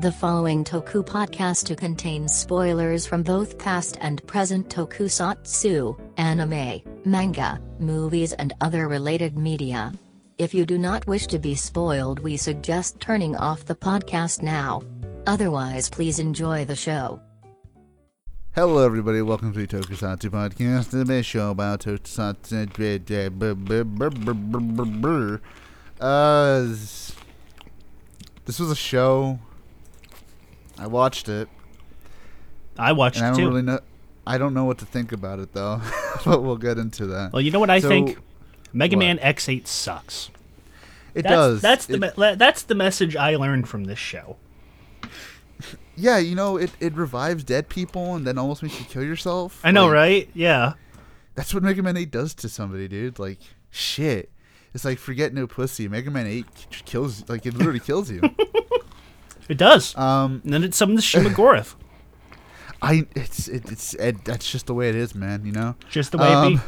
The following Toku podcast to contains spoilers from both past and present tokusatsu, anime, manga, movies, and other related media. If you do not wish to be spoiled, we suggest turning off the podcast now. Otherwise, please enjoy the show. Hello, everybody. Welcome to the Tokusatsu Podcast, the show about Tokusatsu. Uh, this was a show. I watched it, I watched and I it don't too. really know. I don't know what to think about it though, but we'll get into that. well, you know what I So, think? Mega what? Man X8 sucks. it That's, does. That's the It- me- that's the message I learned from this show. yeah. You know, it it revives dead people and then almost makes you kill yourself. I know, Like, right? Yeah. That's what Mega Man 8 does to somebody, dude. Like, shit. It's like forget no pussy. Mega Man 8 kills, like, it literally kills you. It does. Um, and then it summons Shimagoroth. I, it's, it, it's, it, that's just the way it is, man. You know. Just the way it Um, be.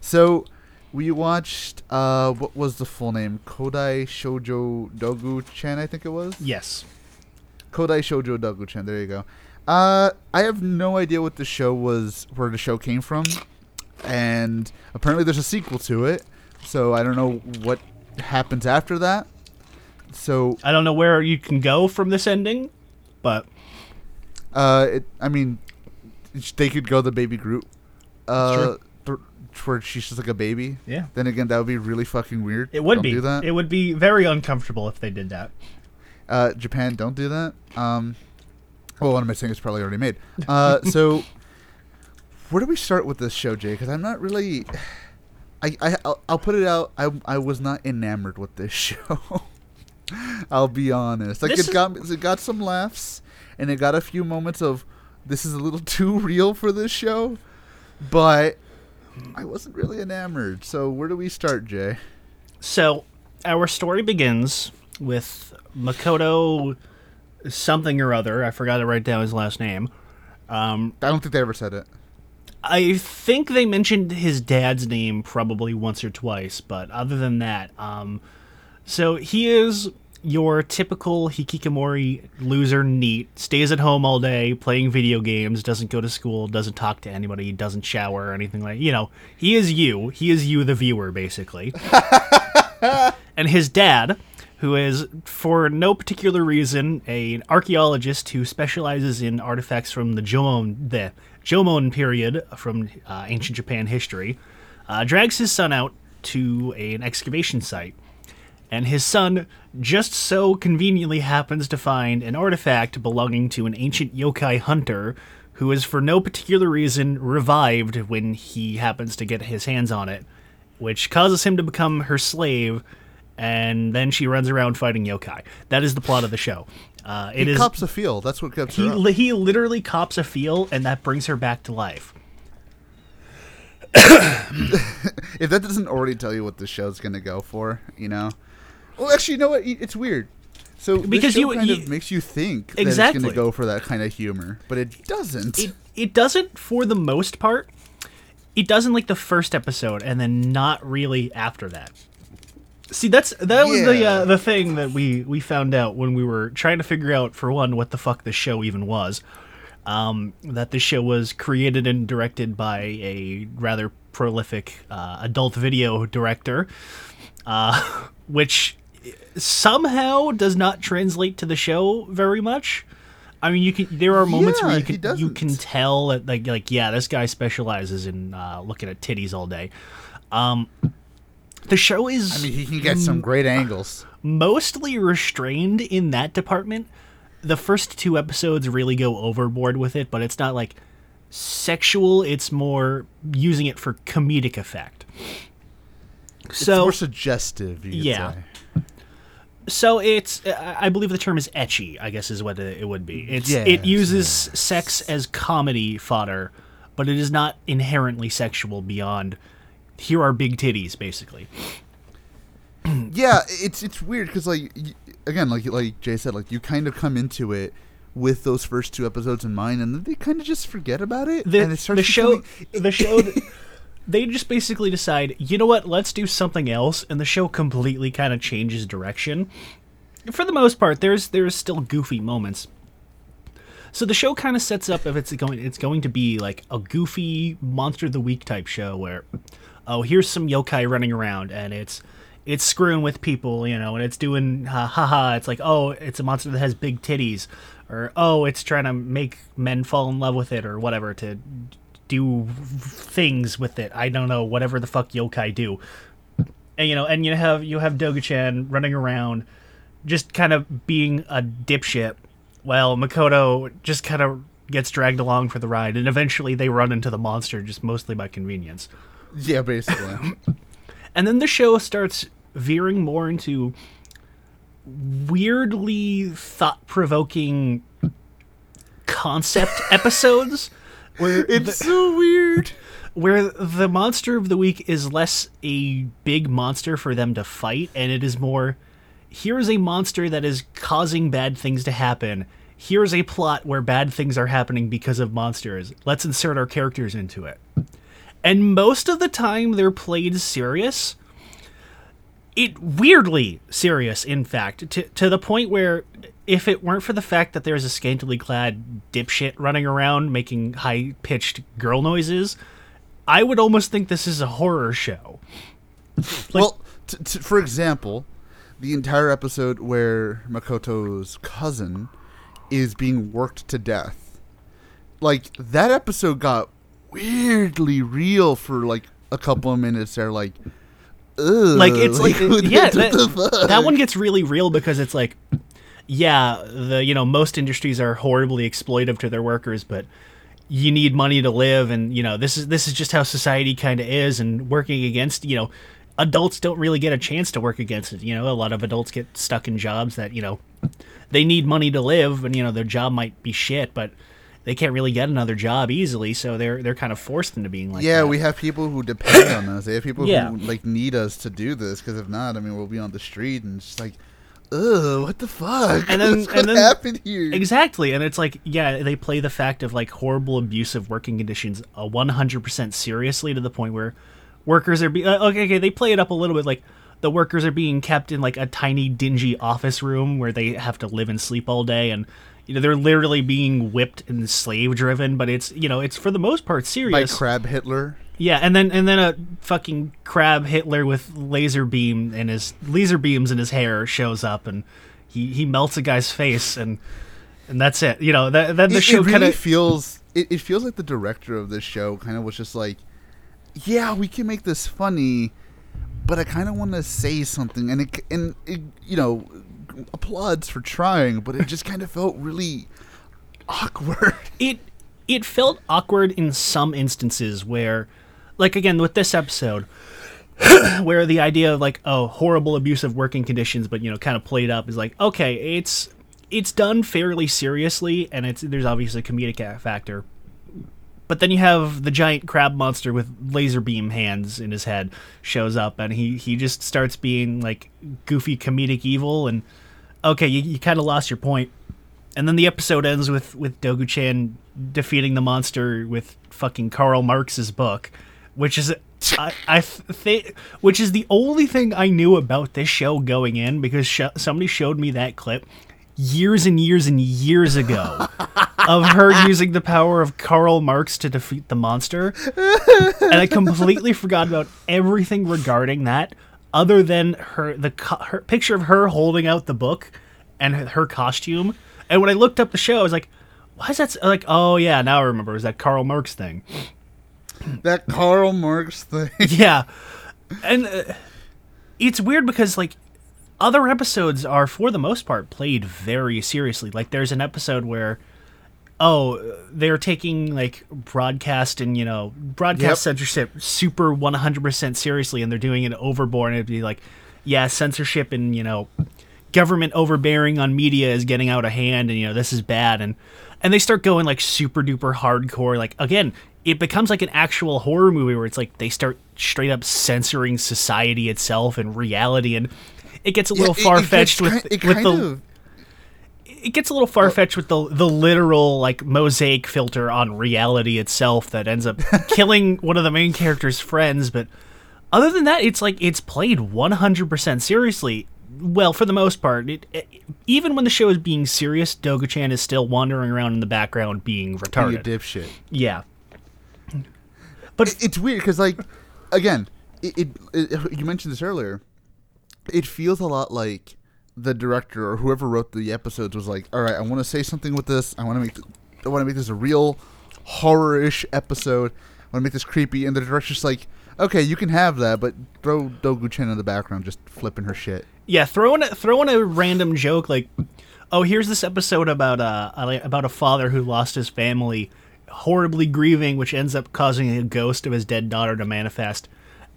So, we watched, uh, what was the full name? Kodai Shoujo Dogu-chan, I think it was. Yes. Kodai Shoujo Dogu-chan. There you go. Uh, I have no idea what the show was, where the show came from, and apparently there's a sequel to it. So I don't know what happens after that. So, I don't know where you can go from this ending, but uh, it, I mean, they could go the baby Groot, uh, th- where she's just like a baby. yeah. Then again, that would be really fucking weird. It would Don't be. Do that. It would be very uncomfortable if they did that. Uh, Japan, don't do that. Um, well, what am I saying? It's probably already made. Uh, so, where do we start with this show, Jay? Because I'm not really. I, I I'll, I'll put it out. I I was not enamored with this show. I'll be honest. Like This it is- got it got some laughs, and it got a few moments of this is a little too real for this show, but I wasn't really enamored. So where do we start, Jay? So, our story begins with Makoto something or other. I forgot to write down his last name. Um, I don't think they ever said it. I think they mentioned his dad's name probably once or twice, but other than that, um, so he is your typical hikikomori loser NEET, stays at home all day playing video games, doesn't go to school, doesn't talk to anybody, doesn't shower or anything like you know, he is you. He is you the viewer basically. and his dad, who is for no particular reason an archaeologist who specializes in artifacts from the Jomon the Jomon period from uh, ancient Japan history, uh, drags his son out to an excavation site. And his son just so conveniently happens to find an artifact belonging to an ancient yokai hunter who is for no particular reason revived when he happens to get his hands on it, which causes him to become her slave, and then she runs around fighting yokai. That is the plot of the show. Uh, it He is cops a feel. That's what kept he, her up. he literally cops a feel, and that brings her back to life. if that doesn't already tell you what the show's gonna go for, you know. Well, actually, you know what? It's weird. So Because you- kind you- of makes you think that Exactly. it's gonna go for that kind of humor, but it doesn't. It it doesn't for the most part. It doesn't like the first episode, and then not really after that. See, that's that was the uh, the thing that we we found out when we were trying to figure out for one what the fuck this show even was. Um, that this show was created and directed by a rather prolific uh, adult video director, uh, which somehow does not translate to the show very much. I mean, you can. There are moments where you can you can tell that like like yeah, this guy specializes in uh, looking at titties all day. Um, the show is I mean, he can get some great angles. mostly restrained in that department. The first two episodes really go overboard with it, but it's not like sexual. It's more using it for comedic effect. It's So more suggestive. You Yeah. say. So it's, I believe the term is ecchi. I guess is what it would be. It's Yes, it uses sex as comedy fodder, but it is not inherently sexual beyond. Here are big titties, basically. Yeah, it's it's weird because like again, like like Jay said, like you kind of come into it with those first two episodes in mind, and then they kind of just forget about it, The, and it starts the show, becoming- the show, they just basically decide, you know what? Let's do something else, and the show completely kind of changes direction. for the most part, there's there's still goofy moments. So the show kind of sets up if it's going it's going to be like a goofy monster of the week type show where oh here's some yokai running around and it's it's screwing with people you know and it's doing ha ha ha. It's like oh it's a monster that has big titties or oh it's trying to make men fall in love with it or whatever to do things with it. I don't know whatever the fuck yokai do. And you know and you have you have Dogu-chan running around just kind of being a dipshit while Makoto just kind of gets dragged along for the ride, and eventually they run into the monster just mostly by convenience. Yeah, basically. And then the show starts veering more into weirdly thought provoking concept episodes where it's the, so weird. where the monster of the week is less a big monster for them to fight and it is more here is a monster that is causing bad things to happen. Here's a plot where bad things are happening because of monsters. Let's insert our characters into it. And most of the time they're played serious. It weirdly serious, in fact, to, to the point where if it weren't for the fact that there's a scantily clad dipshit running around making high pitched girl noises, I would almost think this is a horror show. well, t- t- for example, the entire episode where Makoto's cousin is being worked to death. Like that episode got weirdly real for like a couple of minutes there like Ugh, like it's like, what yeah that, that one gets really real because it's like yeah the you know most industries are horribly exploitive to their workers but you need money to live and you know this is this is just how society kind of is and working against you know adults don't really get a chance to work against it you know? A lot of adults get stuck in jobs that you know they need money to live and you know their job might be shit but they can't really get another job easily so they're they're kind of forced into being like yeah, that. we have people who depend on us. They have people Yeah. who like need us to do this because if not, I mean, we'll be on the street and it's just like, ugh, what the fuck? And then- What's and what then- happened here? Exactly, and it's like, yeah, they play the fact of like horrible, abusive working conditions uh, 100% seriously to the point where workers are be uh, okay, okay. They play it up a little bit, like the workers are being kept in like a tiny, dingy office room where they have to live and sleep all day, and you know they're literally being whipped and slave driven. But it's you know it's for the most part By serious. Crab Hitler. Yeah, and then and then a fucking crab Hitler with laser beam in his laser beams in his hair shows up and he he melts a guy's face and and that's it. You know, that then the it, show really kind of feels it, it feels like the director of this show kind of was just like yeah we can make this funny but i kind of want to say something and it and it, you know applauds for trying but it just kind of felt really awkward. It it felt awkward in some instances where like again with this episode where the idea of like oh horrible abusive working conditions but you know kind of played up is like okay it's it's done fairly seriously and it's there's obviously a comedic factor. But then you have the giant crab monster with laser beam hands in his head shows up and he he just starts being like goofy comedic evil and okay you, you kind of lost your point. And then the episode ends with with Dogu-chan defeating the monster with fucking Karl Marx's book, which is I, I think which is the only thing I knew about this show going in because sh- somebody showed me that clip years and years and years ago of her using the power of Karl Marx to defeat the monster, and I completely forgot about everything regarding that other than her the her picture of her holding out the book and her- her costume. And when I looked up the show, I was like, "Why is that?" s-" Like, oh yeah, now I remember. It was that Karl Marx thing? that karl marx thing Yeah, and uh, it's weird because like other episodes are for the most part played very seriously. Like there's an episode where oh they're taking like broadcast and you know broadcast Yep. censorship super 100% seriously and they're doing it overboard and it'd be like yeah censorship and you know government overbearing on media is getting out of hand and you know this is bad and and they start going like super duper hardcore like again it becomes like an actual horror movie where it's like they start straight up censoring society itself and reality and it gets a little Yeah, far fetched with ki- it with the of- it gets a little far fetched with the the literal like mosaic filter on reality itself that ends up killing one of the main character's friends. But other than that, it's like it's played one hundred percent seriously well, for the most part, it, it, even when the show is being serious, Dogu-chan is still wandering around in the background being retarded. dipshit. yeah, But it's weird because, like, again, it, it, it. You mentioned this earlier. It feels a lot like the director or whoever wrote the episodes was like, "All right, I want to say something with this. I want to make. th- I want to make this a real horror-ish episode. I want to make this creepy." And the director's like, "Okay, you can have that, but throw Dogu-chan in the background, just flipping her shit." yeah. Throwing throwing a random joke like, "Oh, here's this episode about uh a- about a father who lost his family, horribly grieving, which ends up causing a ghost of his dead daughter to manifest."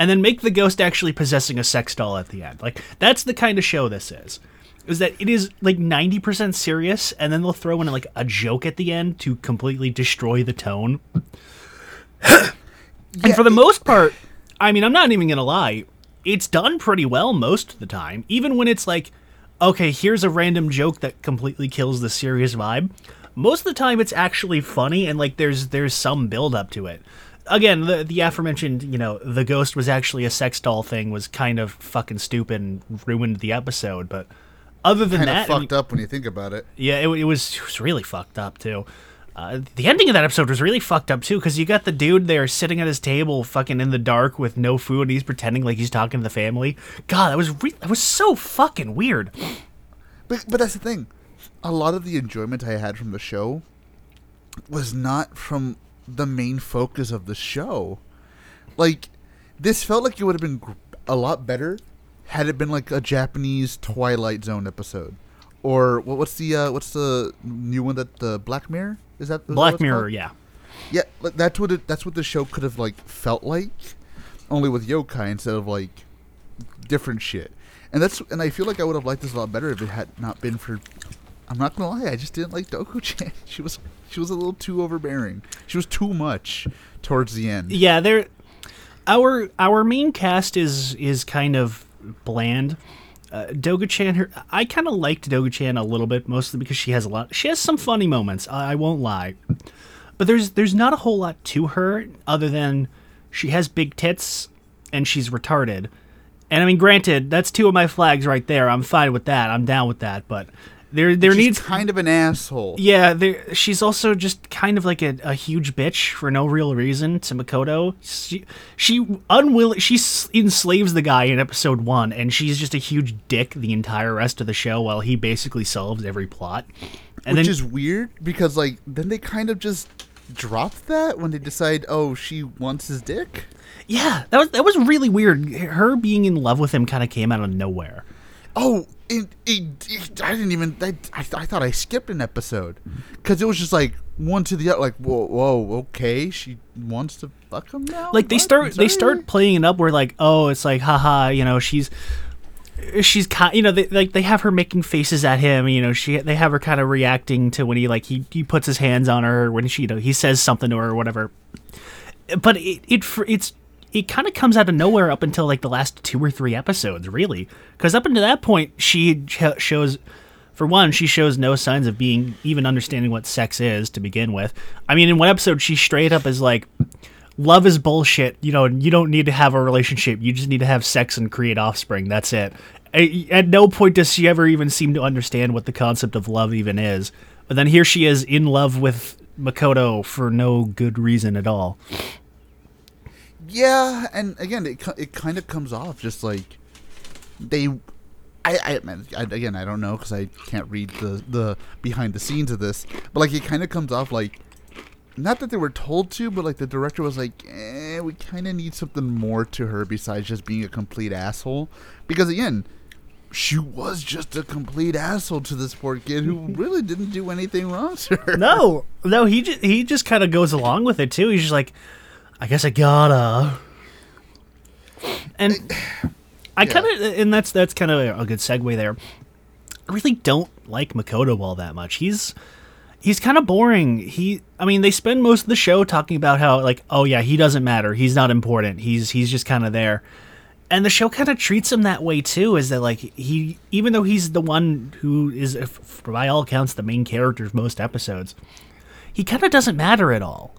And then make the ghost actually possessing a sex doll at the end. Like that's the kind of show this is. Is that it is like ninety percent serious, and then they'll throw in like a joke at the end to completely destroy the tone. and for the most part, I mean, I'm not even gonna lie, it's done pretty well most of the time. Even when it's like, okay, here's a random joke that completely kills the serious vibe. Most of the time, it's actually funny and like there's there's some build up to it. Again, the the aforementioned, you know, the ghost was actually a sex doll thing was kind of fucking stupid and ruined the episode. But other than Kind of that, I mean- fucked up when you think about it. yeah, it, it was it was really fucked up too. Uh, the ending of that episode was really fucked up too, because you got the dude there sitting at his table, fucking in the dark with no food, and he's pretending like he's talking to the family. God, that was re- that was so fucking weird. But but that's the thing. A lot of the enjoyment I had from the show was not from the main focus of the show. Like this felt like it would have been gr- a lot better had it been like a Japanese Twilight Zone episode. Or what, what's the uh, what's the new one that the Black Mirror is that that Black it's Mirror, called? yeah, Yeah, like, that's what it. That's what the show could have like felt like, only with yokai instead of like different shit. And that's and I feel like I would have liked this a lot better if it had not been for. I'm not gonna lie, I just didn't like Dogu-chan. She was she was a little too overbearing. She was too much towards the end. yeah. There, our our main cast is is kind of bland. Uh, Doga-chan, her, I kind of liked Doga-chan a little bit, mostly because she has a lot. She has some funny moments. I, I won't lie, but there's there's not a whole lot to her other than she has big tits and she's retarded. And I mean, granted, that's two of my flags right there. I'm fine with that. I'm down with that. But there there She's needs kind of an asshole. yeah, there, she's also just kind of like a, a huge bitch for no real reason to Makoto. She she unwilling she enslaves the guy in episode one, and she's just a huge dick the entire rest of the show while he basically solves every plot. And which then is weird because like then they kind of just dropped that when they decide oh she wants his dick. yeah, that was that was really weird. Her being in love with him kind of came out of nowhere. Oh, it, it, it- I didn't even. I, I, I thought I skipped an episode because it was just like one to the other. Like, whoa, whoa, okay, she wants to fuck him now. like they What? start they start playing it up where like oh it's like haha you know she's she's kind you know they like they have her making faces at him you know she they have her kind of reacting to when he like he, he puts his hands on her when she you know he says something to her or whatever but it it it's it kind of comes out of nowhere up until like the last two or three episodes really because up until that point she shows for one, she shows no signs of being even understanding what sex is to begin with. I mean, in one episode, she straight up is like, "Love is bullshit. You know, you don't need to have a relationship. You just need to have sex and create offspring. That's it." At no point does she ever even seem to understand what the concept of love even is. But then here she is in love with Makoto for no good reason at all. Yeah, and again, it it kind of comes off just like they. I, I, I again, I don't know because I can't read the the behind the scenes of this, but like it kind of comes off like not that they were told to, but like the director was like, eh, we kind of need something more to her besides just being a complete asshole. Because again, she was just a complete asshole to this poor kid who really didn't do anything wrong to her. No, no, he just, he just kind of goes along with it too. He's just like, I guess I gotta. And I kind of, and that's that's kind of a good segue there. I really don't like Makoto all that much. He's he's kind of boring. He, I mean, they spend most of the show talking about how like, oh yeah, he doesn't matter. He's not important. He's he's just kind of there. And the show kind of treats him that way too. Is that like he, even though he's the one who is, if- by all accounts, the main character of most episodes, he kind of doesn't matter at all.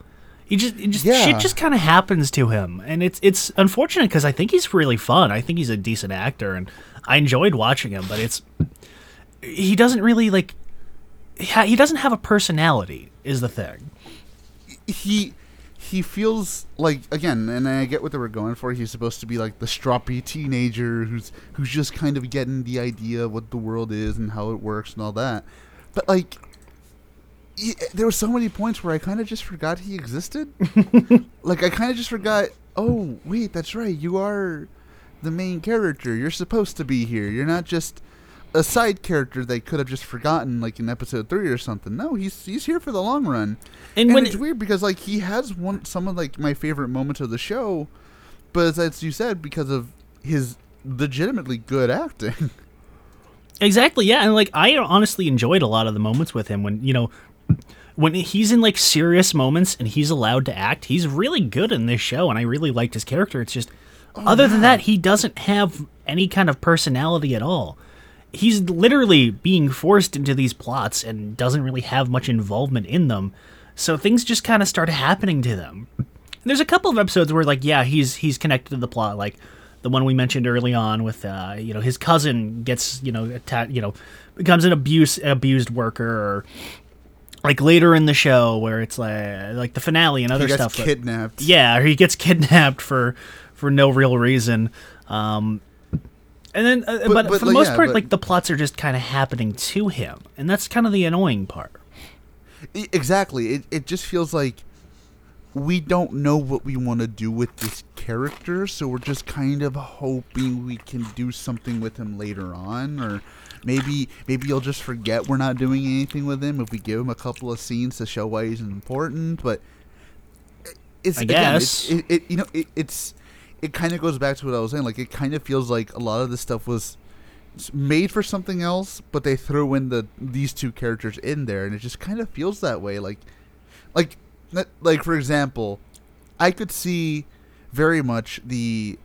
He just, it just Yeah. shit just kind of happens to him, and it's it's unfortunate because I think he's really fun. I think he's a decent actor, and I enjoyed watching him, but it's he doesn't really like he doesn't have a personality is the thing. he he feels like again, and I get what they were going for. He's supposed to be like the stroppy teenager who's who's just kind of getting the idea of what the world is and how it works and all that. But like, he, there were so many points where I kind of just forgot he existed. like I kind of just forgot. Oh wait, that's right. You are the main character. You're supposed to be here. You're not just a side character they could have just forgotten, like in episode three or something. No, he's he's here for the long run. And And, when it's weird because like he has one some of like my favorite moments of the show, but as you said, because of his legitimately good acting. Exactly, yeah, and like I honestly enjoyed a lot of the moments with him when you know when he's in like serious moments and he's allowed to act. He's really good in this show, and I really liked his character. It's just other than that, he doesn't have any kind of personality at all. He's literally being forced into these plots and doesn't really have much involvement in them. So things just kind of start happening to them. There's a couple of episodes where like yeah, he's he's connected to the plot like the one we mentioned early on with uh, you know his cousin gets you know atta- you know becomes an abuse abused worker or like later in the show where it's like like the finale and other he gets stuff but- kidnapped. yeah, or he gets kidnapped for for no real reason. Um, and then, uh, but, But- but, for the like, most yeah, part, but- like the plots are just kind of happening to him, and that's kind of the annoying part. Exactly. It it just feels like we don't know what we want to do with this character, so we're just kind of hoping we can do something with him later on, or maybe maybe you'll just forget we're not doing anything with him if we give him a couple of scenes to show why he's important. But it's I again, guess. it, it you know it, it's it kind of goes back to what I was saying. Like it kind of feels like a lot of this stuff was made for something else, but they threw in the these two characters in there, and it just kind of feels that way. Like, like, like for example, I could see very much the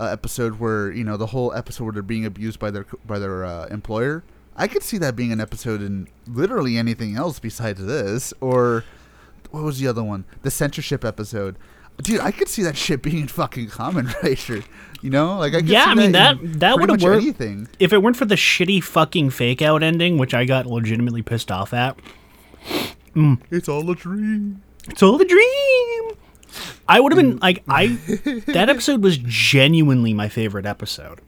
uh, episode where you know the whole episode where they're being abused by their by their uh, employer. I could see that being an episode in literally anything else besides this, or what was the other one? The censorship episode. Dude, I could see that shit being fucking Kamen Rider. You know, like I could Yeah, I mean, in that- that would've worked. Anything. If it weren't for the shitty fucking fake out ending, which I got legitimately pissed off at, It's all a dream. it's all a dream. I would have been like, I that episode was genuinely my favorite episode,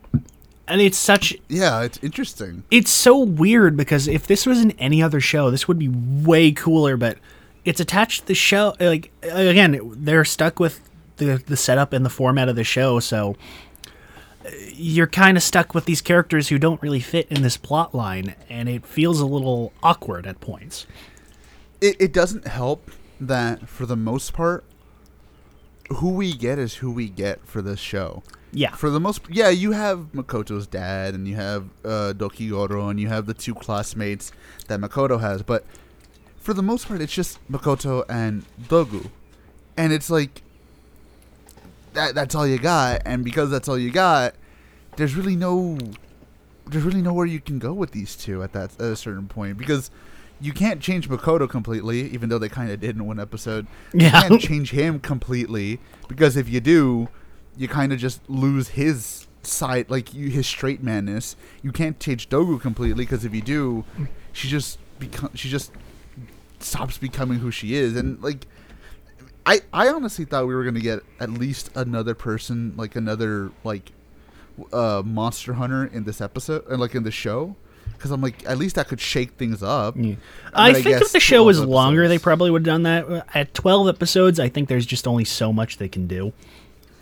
and it's such Yeah, it's interesting. it's so weird because if this was in any other show, this would be way cooler. But it's attached to the show. Like again, they're stuck with the the setup and the format of the show, so uh, you're kind of stuck with these characters who don't really fit in this plot line, and it feels a little awkward at points. It, it doesn't help that for the most part, who we get is who we get for this show. Yeah, For the most, yeah, you have Makoto's dad, and you have uh, Dokigoro, and you have the two classmates that Makoto has. But for the most part, it's just Makoto and Dogu, and it's like that. That's all you got, and because that's all you got, there's really no, there's really nowhere you can go with these two at that at a certain point because. You can't change Makoto completely, even though they kind of did in one episode. You Yeah. can't change him completely because if you do, you kind of just lose his side, like you, his straight manness. You can't change Dogu completely because if you do, she just become she just stops becoming who she is, and like. I, I honestly thought we were gonna get at least another person, like another like uh, monster hunter in this episode, and like in the show, because I'm like at least that could shake things up. I, But think if the show 12 was longer, they probably would have done that. At 12 episodes, I think there's just only so much they can do.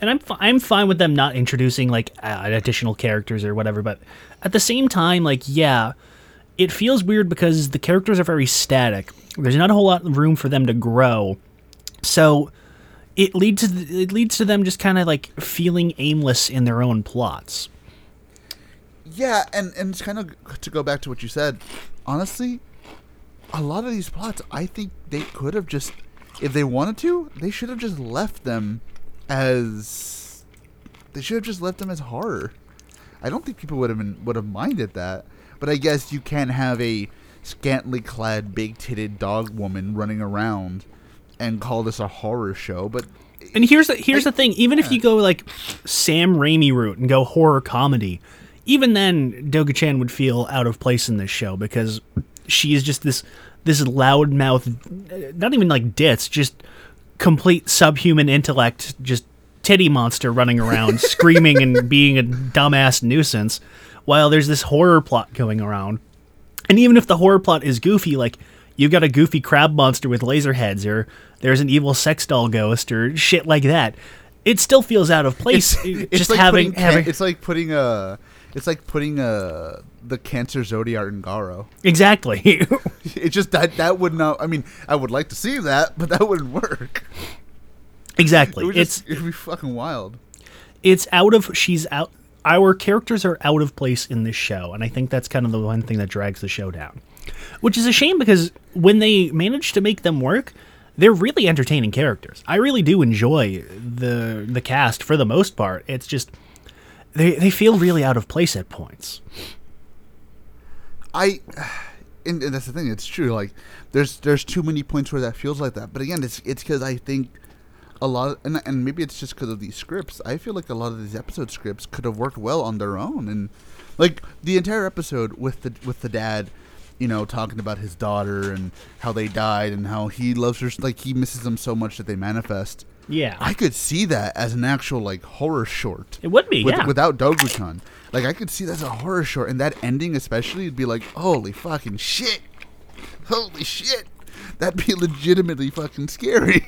And I'm fi- I'm fine with them not introducing like uh, additional characters or whatever, but at the same time, like yeah, it feels weird because the characters are very static. There's not a whole lot of room for them to grow, so it leads to th- it leads to them just kind of like feeling aimless in their own plots. Yeah, and and it's kind of to go back to what you said. Honestly, a lot of these plots, I think they could have just, if they wanted to, they should have just left them as, they should have just left them as horror. I don't think people would have been would have minded that. But I guess you can't have a scantily clad, big titted dog woman running around and call this a horror show. But And here's the here's the thing: even if you go like Sam Raimi route and go horror comedy, even then, Doga-chan would feel out of place in this show because she is just this this loudmouth, not even like ditz, just complete subhuman intellect, just titty monster running around screaming and being a dumbass nuisance, while there's this horror plot going around. And even if the horror plot is goofy, like you've got a goofy crab monster with laser heads, or there's an evil sex doll ghost, or shit like that, it still feels out of place. just like having putting, having it's like putting a it's like putting a the cancer zodiac in Garo. exactly. It just that that would not. I mean, I would like to see that, but that wouldn't work. It exactly. would It's it'd be fucking wild. it's out of she's out our characters are out of place in this show and i think that's kind of the one thing that drags the show down which is a shame because when they manage to make them work they're really entertaining characters i really do enjoy the the cast for the most part it's just they they feel really out of place at points I, and, that's the thing. It's true. Like, there's there's too many points where that feels like that. But again, it's it's because I think a lot, of, and and maybe it's just because of these scripts. I feel like a lot of these episode scripts could have worked well on their own, and like the entire episode with the with the dad. You know, talking about his daughter and how they died and how he loves her, like he misses them so much that they manifest. Yeah I could see that as an actual like horror short. it would be with, yeah without Doguchan. Like I could see that as a horror short, and that ending especially would be like, holy fucking shit, holy shit, that'd be legitimately fucking scary.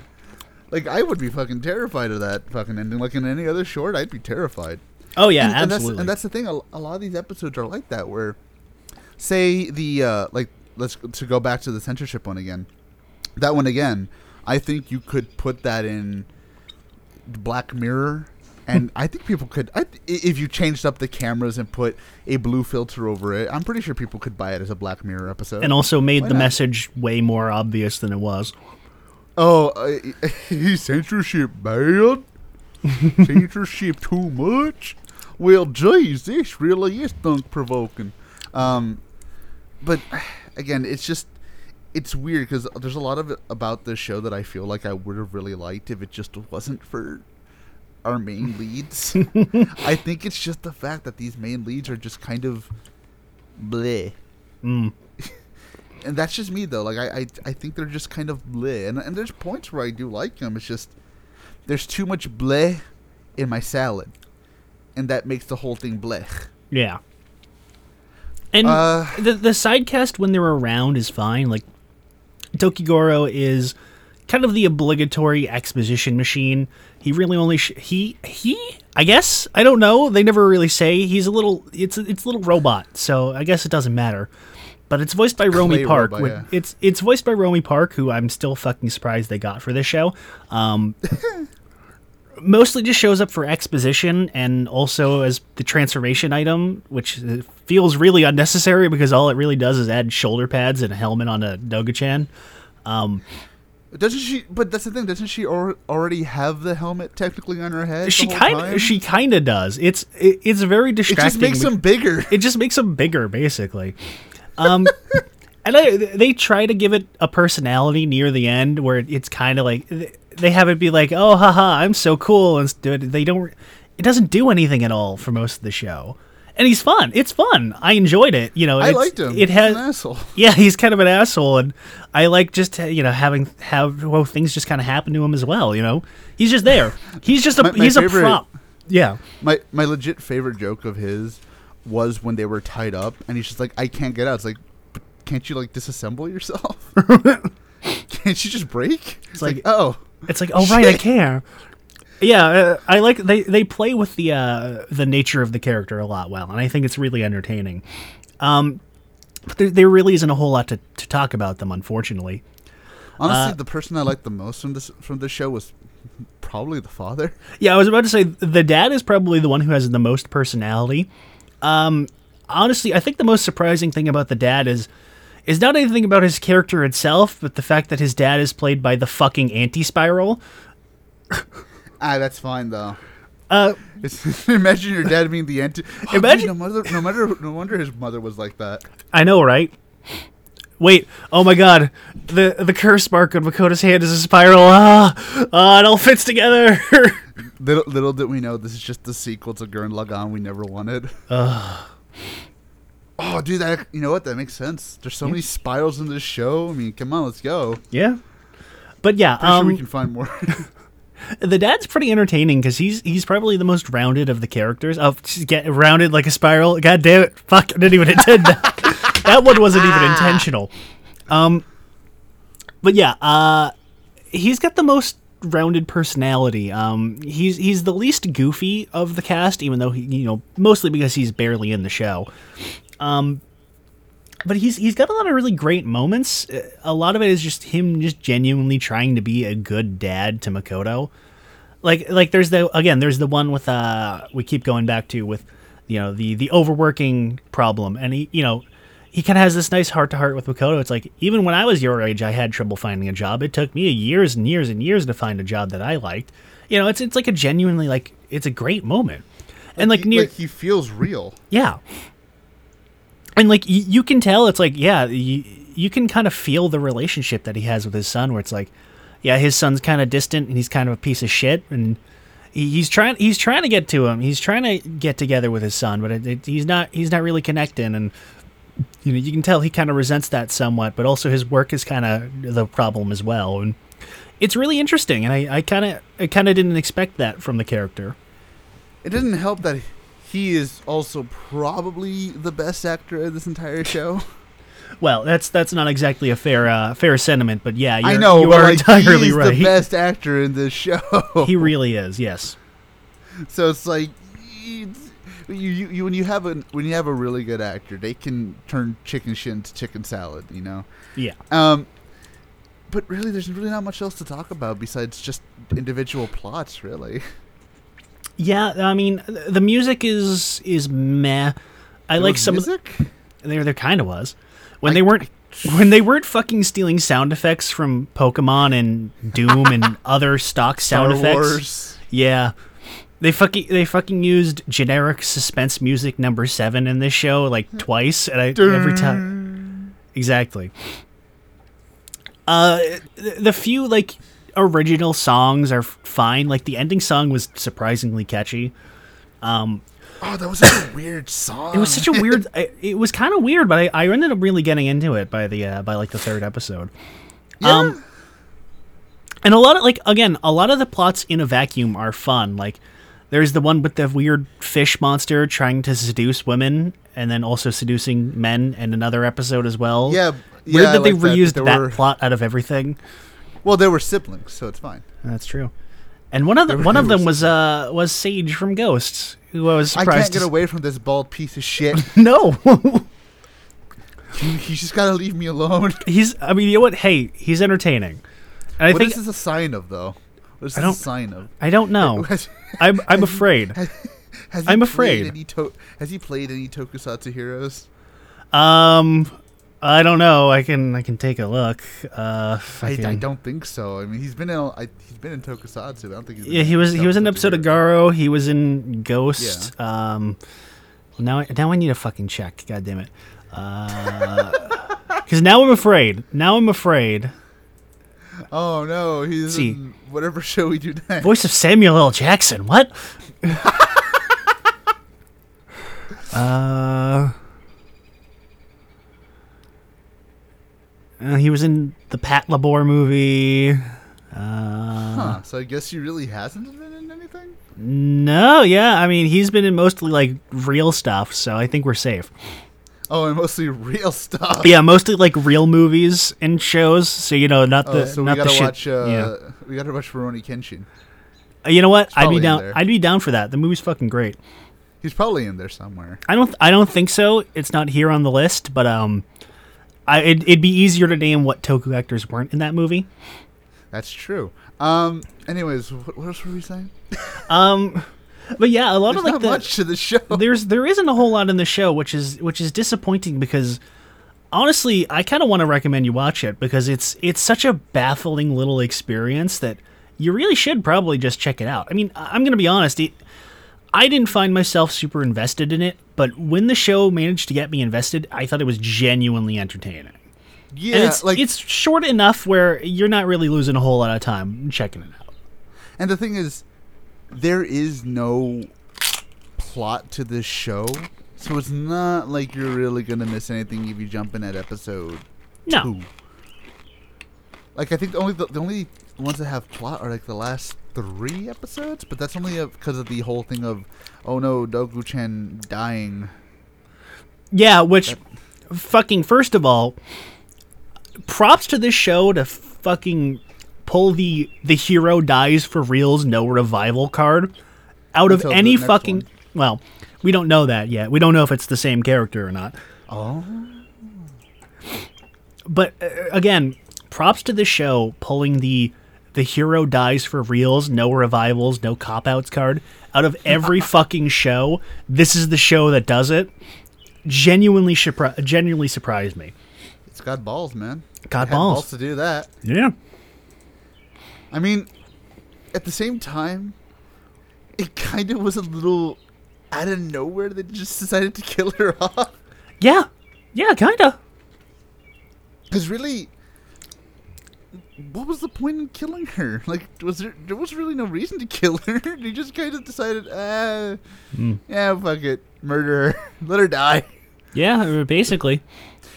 like I would be fucking terrified of that fucking ending. Like in any other short, I'd be terrified. oh yeah and, and absolutely that's and that's the thing. A, a lot of these episodes are like that, where say the uh, like let's to go back to the censorship one again. That one again, I think you could put that in Black Mirror, and I think people could. I, if you changed up the cameras and put a blue filter over it, I'm pretty sure people could buy it as a Black Mirror episode. and also made Why the not? message way more obvious than it was oh, uh, censorship bad. censorship too much. Well, geez, this really is thunk provoking. Um, but again, it's just it's weird because there's a lot of about this show that I feel like I would have really liked if it just wasn't for our main leads. I think it's just the fact that these main leads are just kind of bleh. mm. And that's just me though. Like I, I, I think they're just kind of bleh. And and there's points where I do like them. It's just there's too much bleh in my salad, and that makes the whole thing bleh. Yeah. And Uh, the the side cast when they're around is fine. Like Dokigoro is kind of the obligatory exposition machine. He really only sh- he he I guess I don't know. They never really say he's a little it's a, it's a little robot. So I guess it doesn't matter. But it's voiced by Romi Park. robot, yeah. It's it's voiced by Romi Park, who I'm still fucking surprised they got for this show. Um, mostly just shows up for exposition and also as the transformation item, which feels really unnecessary because all it really does is add shoulder pads and a helmet on a Doga-chan. Doesn't she? But that's the thing. Doesn't she al- already have the helmet technically on her head? She kind of she kind of does. It's it, it's very distracting. It just makes them bigger. it just makes them bigger basically um and I, they try to give it a personality near the end where it's kind of like they have it be like oh haha i'm so cool and they don't it doesn't do anything at all for most of the show and he's fun it's fun i enjoyed it you know I liked him. it He's has an asshole. yeah he's kind of an asshole and i like just you know having have well things just kind of happen to him as well you know he's just there he's just a My- my he's a prop yeah My my legit favorite joke of his was when they were tied up, and he's just like, "I can't get out." It's like, can't you like disassemble yourself? can't you just break? It's like- like, oh, It's like, oh right, I care. Yeah, uh, I like they they play with the uh, the nature of the character a lot well, and I think it's really entertaining. Um, but there, there really isn't a whole lot to, to talk about them, unfortunately. honestly, Uh, the person I liked the most from this from this show was probably the father. Yeah, I was about to say the dad is probably the one who has the most personality. Um, honestly, I think the most surprising thing about the dad is is not anything about his character itself, but the fact that his dad is played by the fucking anti-spiral. Ah, that's fine though. Uh, imagine your dad being the anti. Oh, dude, Imagine- no, mother, no matter, no wonder his mother was like that. I know, right? wait, oh my god, the the curse mark on Makoto's hand is a spiral. Ah, ah it all fits together. Little, little did we know this is just the sequel to Gurren Lagann we never wanted. Oh, dude, that you know what? That makes sense. There's so many spirals in this show. I mean, come on, let's go. yeah, but yeah, Pretty sure um, we can find more. the dad's pretty entertaining because he's he's probably the most rounded of the characters. Oh, just get rounded like a spiral. God damn it! Fuck, I didn't even intend that. that one wasn't even intentional. Um, but yeah, uh, he's got the most rounded personality. Um, he's he's the least goofy of the cast, even though he you know mostly because he's barely in the show. Um, but he's he's got a lot of really great moments. Uh, A lot of it is just him just genuinely trying to be a good dad to Makoto. Like like there's the again there's the one with uh we keep going back to with you know the the overworking problem and he you know he kind of has this nice heart to heart with Makoto. It's like even when I was your age, I had trouble finding a job. It took me years and years and years to find a job that I liked. You know, it's it's like a genuinely like it's a great moment. And like he, near like he feels real. yeah. And like you can tell, it's like yeah, you, you can kind of feel the relationship that he has with his son, where it's like, yeah, his son's kind of distant and he's kind of a piece of shit, and he, he's trying he's trying to get to him, he's trying to get together with his son, but it, it, he's not he's not really connecting, and you know you can tell he kind of resents that somewhat, but also his work is kind of the problem as well, and it's really interesting, and I kind of I kind of didn't expect that from the character. It doesn't help that he is also probably the best actor in this entire show. Well, that's that's not exactly a fair uh, fair sentiment, but yeah, I know, you are like, entirely he's right. the best actor in this show. He really is. Yes. so it's like you, you, you when you have a when you have a really good actor, they can turn chicken shit into chicken salad. You know. Yeah. Um, but really, there's really not much else to talk about besides just individual plots. Really. Yeah. I mean, the music is is meh. I There like was some. Of, music. there there kind of was when I- they weren't when they weren't fucking stealing sound effects from Pokemon and Doom and other stock sound Star effects. Wars. Yeah. They fucking they fucking used generic suspense music number seven in this show like twice, and I every time exactly. Uh, the few like original songs are fine. Like the ending song was surprisingly catchy. Um, Oh, that was such a weird song. it was such a weird. I, it was kind of weird, but I, I ended up really getting into it by the uh, by like the third episode. Um, and a lot of like again, a lot of the plots in a vacuum are fun. Like there's the one with the weird fish monster trying to seduce women and then also seducing men in another episode as well. Yeah, Weird yeah, I that they like reused that that, were- plot out of everything. Well, they were siblings, so it's fine. That's true. And one of the, one of them was uh was Sage from Ghosts, who I was I surprised. can't get to- away from this bald piece of shit. No, you just gotta leave me alone. he's. I mean, you know what? Hey, he's entertaining. And I What think is this a sign of, though? What is I don't- a sign of? I don't know. I'm I'm afraid. has he I'm afraid. Any to- has he played any Tokusatsu heroes? Um, I don't know. I can I can take a look. Uh, I, fucking- I don't think so. I mean, he's been in. I, he's been in Tokusatsu. I don't think he's. Yeah, he was he was in an episode of. Garo. He was in Ghost. Yeah. Um, now I, now I need a fucking check. God damn it. Because now I'm afraid. Now I'm afraid. Oh no, he's See. in whatever show we do next. Voice of Samuel L. Jackson. What? uh, uh, he was in the Patlabor movie. Uh, Huh, so I guess he really hasn't been in anything. No, yeah. I mean, he's been in mostly like real stuff, so I think we're safe. Oh, and mostly real stuff. Yeah, mostly like real movies and shows. So you know, not the Oh, the so we not the gotta shit. watch. Uh, yeah. We gotta watch Rurouni Kenshin. Uh, You know what? I'd be down. I'd be down for that. The movie's fucking great. He's probably in there somewhere. I don't. I don't think so. It's not here on the list, but um, I it, it'd be easier to name what Toku actors weren't in that movie. That's true. Um. Anyways, what, what else were we saying? Um, but yeah, a lot There's of like not the much to the show. there's there isn't a whole lot in the show, which is which is disappointing because honestly, I kind of want to recommend you watch it because it's it's such a baffling little experience that you really should probably just check it out. I mean, I'm gonna be honest, it, I didn't find myself super invested in it, but when the show managed to get me invested, I thought it was genuinely entertaining. Yeah, and it's like it's short enough where you're not really losing a whole lot of time checking it out. And the thing is, there is no plot to this show, so it's not like you're really gonna miss anything if you jump in at episode No, two. Like I think the only the, the only ones that have plot are like the last three episodes, but that's only because of the whole thing of oh no, Dogu-chan dying. yeah, which fucking first of all, props to this show to fucking pull the the hero dies for reals no revival card out of Until the any fucking one. well, we don't know that yet. We don't know if it's the same character or not. Oh, but uh, again, props to the show pulling the the hero dies for reals, no revivals, no cop outs card out of every fucking show. This is the show that does it. Genuinely, surpri- genuinely surprised me. it's got balls, man. Got It had balls. to do that. Yeah. I mean, at the same time, it kind of was a little out of nowhere. They just decided to kill her off. Yeah. Yeah, kinda. Because really, what was the point in killing her? Like, was there? There was really no reason to kill her. They just kind of decided, ah, yeah, fuck it, murder her, let her die. Yeah, uh, basically.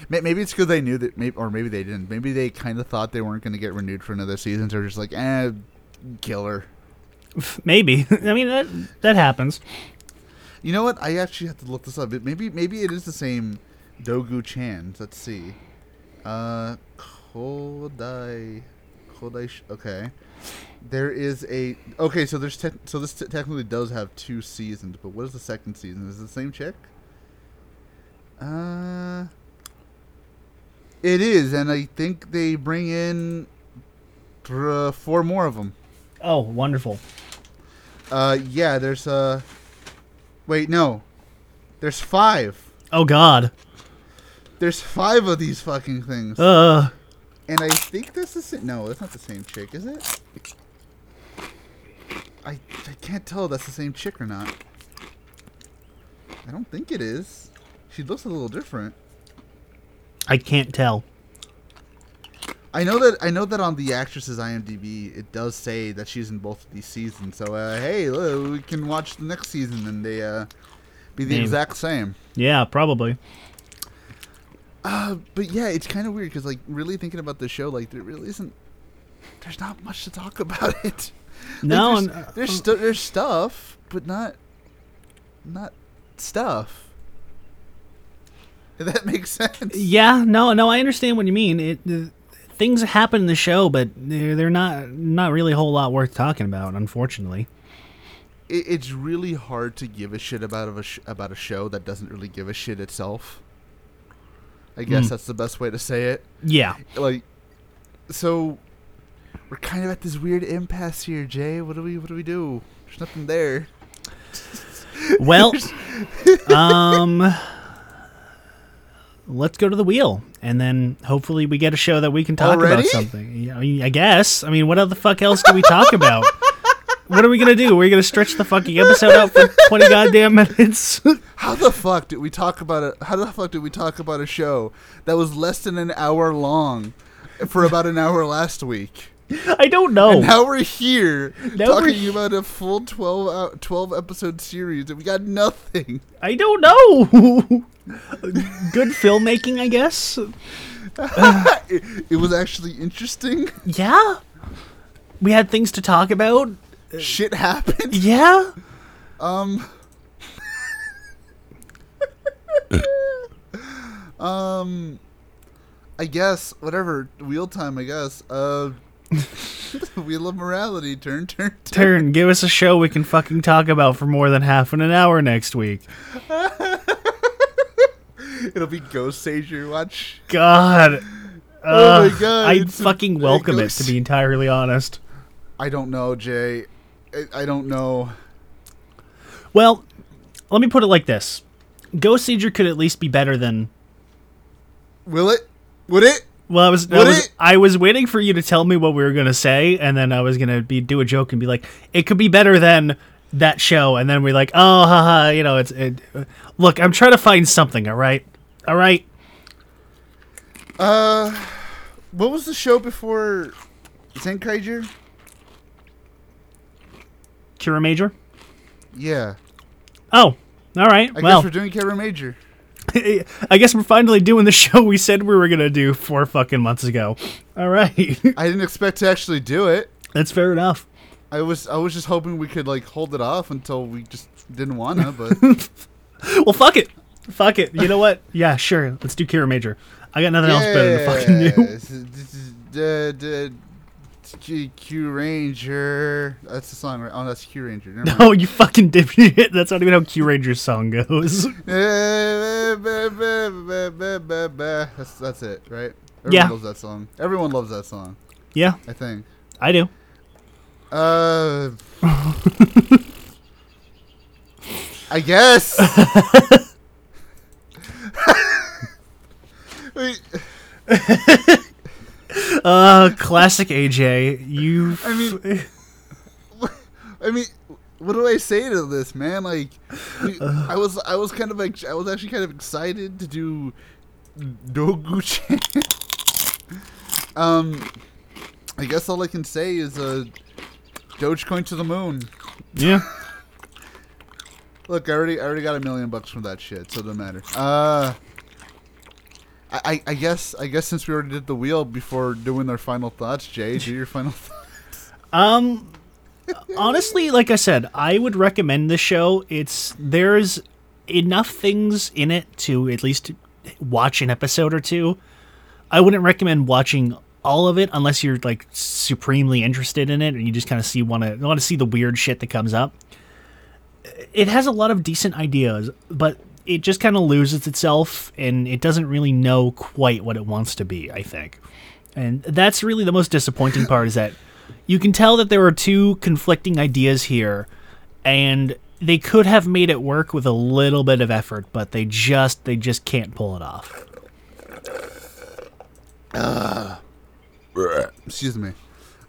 Maybe it's because they knew that, maybe, or maybe they didn't. Maybe they kind of thought they weren't going to get renewed for another season. So they're just like, eh, kill her. Maybe. I mean that that happens. You know what? I actually have to look this up. Maybe maybe it is the same Dogu-chan. Let's see. Uh, Kodai, Kodai. Sh- okay, there is a okay. So there's te- so this t- technically does have two seasons, but what is the second season? Is it the same chick? Uh, it is, and I think they bring in th- four more of them. Oh, wonderful. Uh, yeah, there's uh Wait, no. There's five. Oh god. There's five of these fucking things. Uh and I think this is it. No, that's not the same chick, is it? I I can't tell if that's the same chick or not. I don't think it is. She looks a little different. I can't tell. I know that I know that on the actress's IMDb it does say that she's in both of these seasons. So uh, hey, we can watch the next season and they uh, be the exact same. Yeah, probably. Uh, but yeah, it's kind of weird because like really thinking about the show, like there really isn't. There's not much to talk about it. Like, No, there's uh, there's, stu- there's stuff, but not not stuff. If that makes sense. Yeah, no, no, I understand what you mean. It things happen in the show, but they're, they're not not really a whole lot worth talking about, unfortunately. It, it's really hard to give a shit about of a sh- about a show that doesn't really give a shit itself. I guess Mm. that's the best way to say it. Yeah. Like, so we're kind of at this weird impasse here, Jay. What do we what do we do? There's nothing there. Well, um let's go to the wheel and then hopefully we get a show that we can talk about something. Yeah, I, mean, I guess. I mean, what the fuck else do we talk about? what are we going to do? We're going to stretch the fucking episode out for 20 goddamn minutes. How the fuck did we talk about it? How the fuck did we talk about a show that was less than an hour long for about an hour last week? I don't know. Now we're here Now talking we're- about a full 12, out 12 episode series and we got nothing. I don't know. Good filmmaking, I guess. it, it was actually interesting. Yeah. We had things to talk about. Shit happened. Yeah. Um. um. I guess whatever wheel time. I guess. Uh. wheel of morality. Turn, turn, turn. Turn, give us a show we can fucking talk about for more than half an hour next week. It'll be Goseiger. Watch. God. Oh my God, a- fucking welcome it, to be entirely honest. I don't know, Jay. I, I don't know. Well, let me put it like this Goseiger could at least be better than. Will it? Would it? Well, I was, I Would was it? I was waiting for you to tell me what we were gonna say, and then I was gonna be do a joke and be like, "It could be better than that show," and then we're like, "Oh, haha," you know, it's. It, look, I'm trying to find something. All right, all right. Uh, what was the show before Zenkaiger? Kiramager. Yeah, Oh, all right. I well, guess we're doing Kiramager. I guess we're finally doing the show we said we were gonna do four fucking months ago. All right, I didn't expect to actually do it. that's fair enough. I was I was just hoping we could like hold it off until we just didn't wanna, but Well, fuck it, fuck it. You know what? Yeah, sure. Let's do Kiramager. I got nothing else better to fucking do. Q, Kyuranger. That's the song, right? Oh, that's Kyuranger. Never mind. No, you fucking dipshit. That's not even how Kyuranger's song goes. That's that's it, right? Everyone Yeah. loves that song. Everyone loves that song. Yeah, I think. I do. Uh, I guess. Wait, Uh, classic AJ. You. I mean, I mean, what do I say to this, man? Like, we- I was, I was kind of like, I was actually kind of excited to do Dogu-chan. um, I guess all I can say is, uh, Dogecoin to the moon. yeah. Look, I already, I already got a million bucks from that shit, so it doesn't matter. Uh, I, I, guess, I guess since we already did the wheel before doing our final thoughts, Jay, do your final thoughts. Um, honestly, like I said, I would recommend this show. It's there's enough things in it to at least watch an episode or two. I wouldn't recommend watching all of it unless you're like supremely interested in it and you just kind of see want to want to see the weird shit that comes up. It has a lot of decent ideas, but it just kind of loses itself and it doesn't really know quite what it wants to be, I think. And that's really the most disappointing part is that you can tell that there are two conflicting ideas here and they could have made it work with a little bit of effort, but they just they just can't pull it off. Excuse me.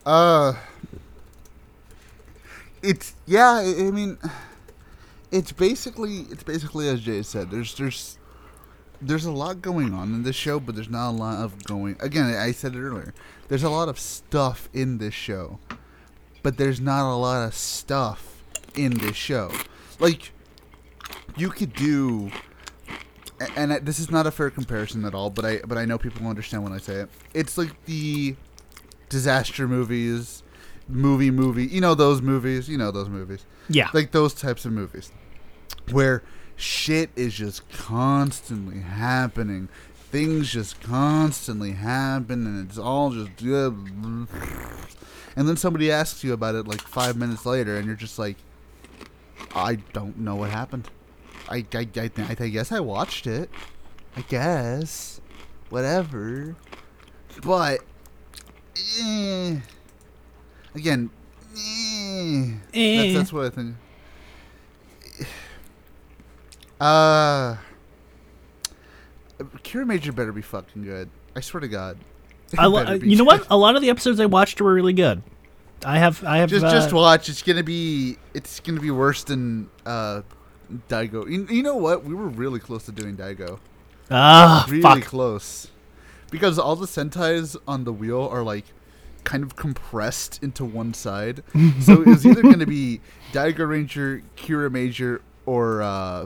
Uh, it's yeah. I, I mean, it's basically it's basically as Jay said. There's there's there's a lot going on in this show, but there's not a lot of going. Again, I said it earlier. There's a lot of stuff in this show, but there's not a lot of stuff in this show. Like you could do and this is not a fair comparison at all, but I but I know people understand when I say it. It's like the disaster movies, movie movie. You know those movies. You know those movies. Yeah. Like those types of movies where shit is just constantly happening. Things just constantly happen, and it's all just. And then somebody asks you about it like five minutes later, and you're just like, I don't know what happened. I, I, I, I, I guess I watched it. I guess. Whatever. But. Eh, again. Eh, Eh. That's, that's what I think. Uh. Kiramager better be fucking good. I swear to God. I lo- you know good. what? A lot of the episodes I watched were really good. I have I have Just, uh, just watch. It's gonna be. It's gonna be worse than uh, Daigo. You, you know what? We were really close to doing Daigo. ah Really fuck. close. Because all the Sentais on the wheel are like kind of compressed into one side. so it was either going to be Daigo Ranger, Kiramager, or uh,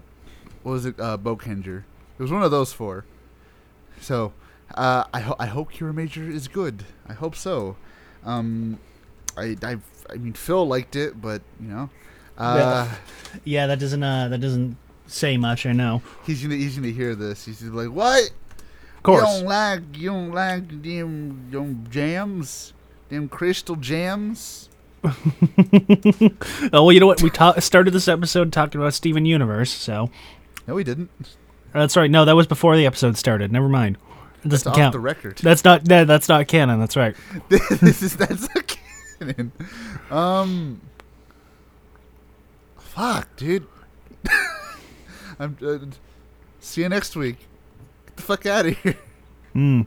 what was it? Uh, Boukenger. It was one of those four. So uh, I, ho- I hope Kiramager is good. I hope so. Um, I, I, I mean, Phil liked it, but you know, uh, Yeah, that doesn't uh that doesn't say much. I know. he's gonna he's gonna hear this. He's gonna be like, "What? Of course. You don't like you don't like them them jams, them crystal jams." Oh well, you know what? We ta- started this episode talking about Steven Universe, so No, we didn't. that's right. No, that was before the episode started. Never mind. Doesn't off count. the record. That's not that, that's not canon. That's right. this is that's canon. Um, fuck, dude. I'm. Uh, see you next week. Get the fuck out of here. Mm.